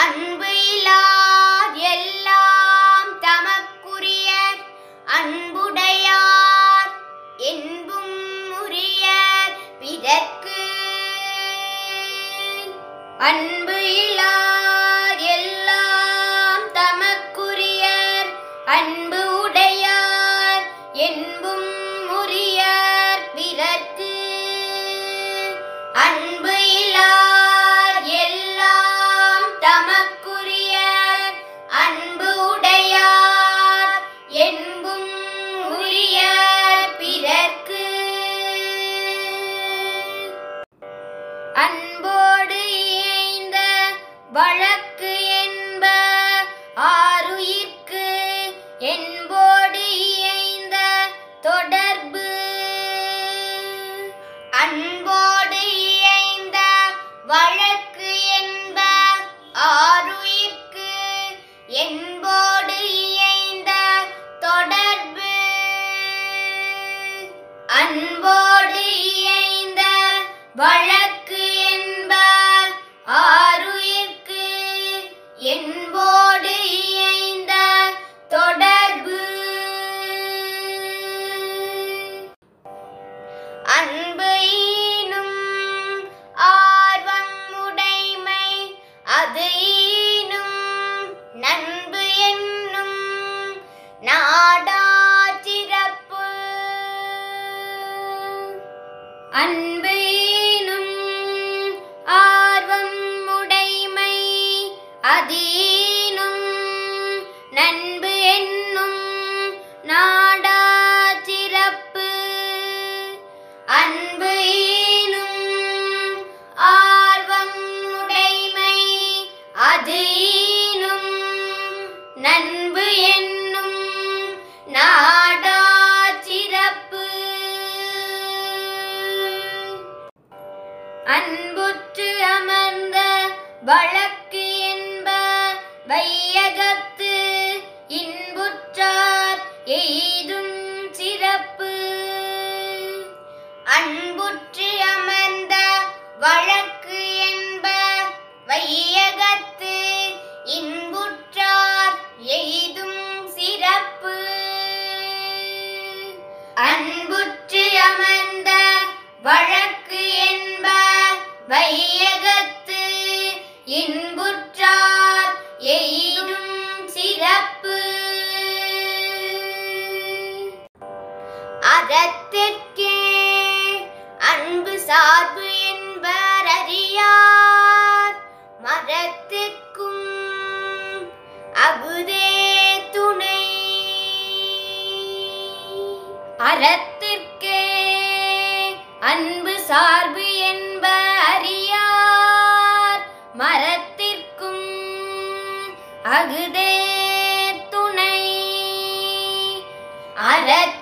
அன்பு இல்லார் எல்லாம் தமக்குரிய அன்புடையார் என்பும் உரிய பிறர்க்கு. அன்பு இல்லார் எல்லாம் அதீனும் நண்பு என்னும் நாடா சிறப்பு அன்பு ஈனும் ஆர்வம் உடைமை அது ஈனும் நண்பு என்னும் நாடா சிறப்பு அன்புற்று அமர்ந்த வழக்கு வையகத்து இன்புற்றார் எய்தும் சிறப்பு. அன்புற்று அமர்ந்த வழக்கு என்ப வையகத்து இன்புற்றார் எய்தும் சிறப்பு. அன்புற்று அமர்ந்த வழக்கு என்ப வை அறத்திற்கே அன்பு சார்பு என்பர் அறியார். மரத்திற்கும் அகுதே துணை. அறத்திற்கே அன்பு சார்பு என்ப அறியார். மரத்திற்கும் அகுதே துணை. அறத்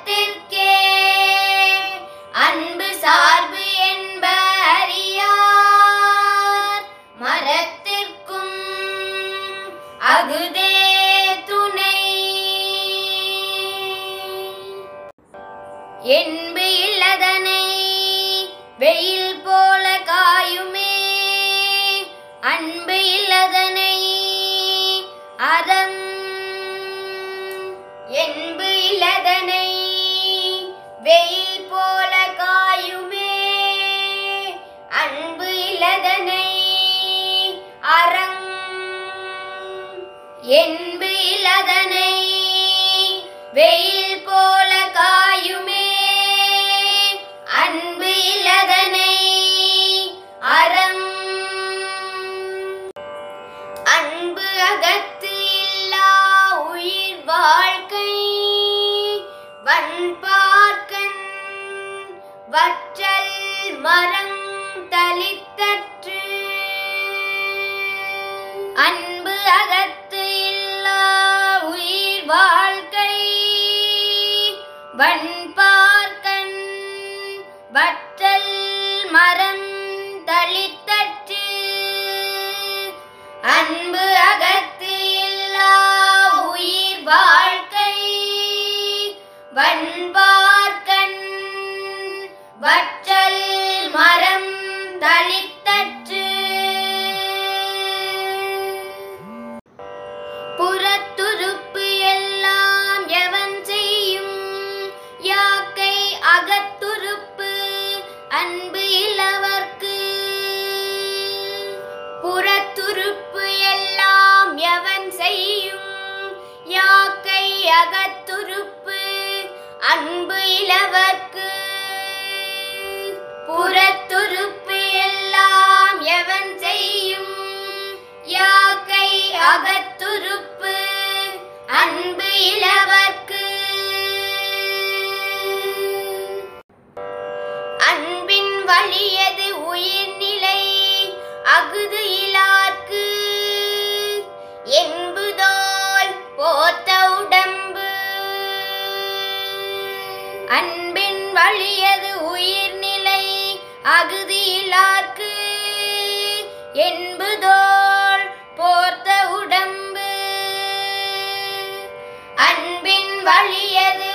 அகுதே துணை. என் வெயிலதனை வெயில் 文 அன்பு இளவர்க்கு. புறத்துருப்பு எல்லாம் எவன் செய்யும்? யாக்கை அகத்துருப்பு அன்பு இளவர்க்கு. அன்பின் வழியது அழியது வழியது உயிர்நிலை அகுது இலார்க்கு. என்புதோல் போர்த்த உடம்பு. அன்பின் வழியது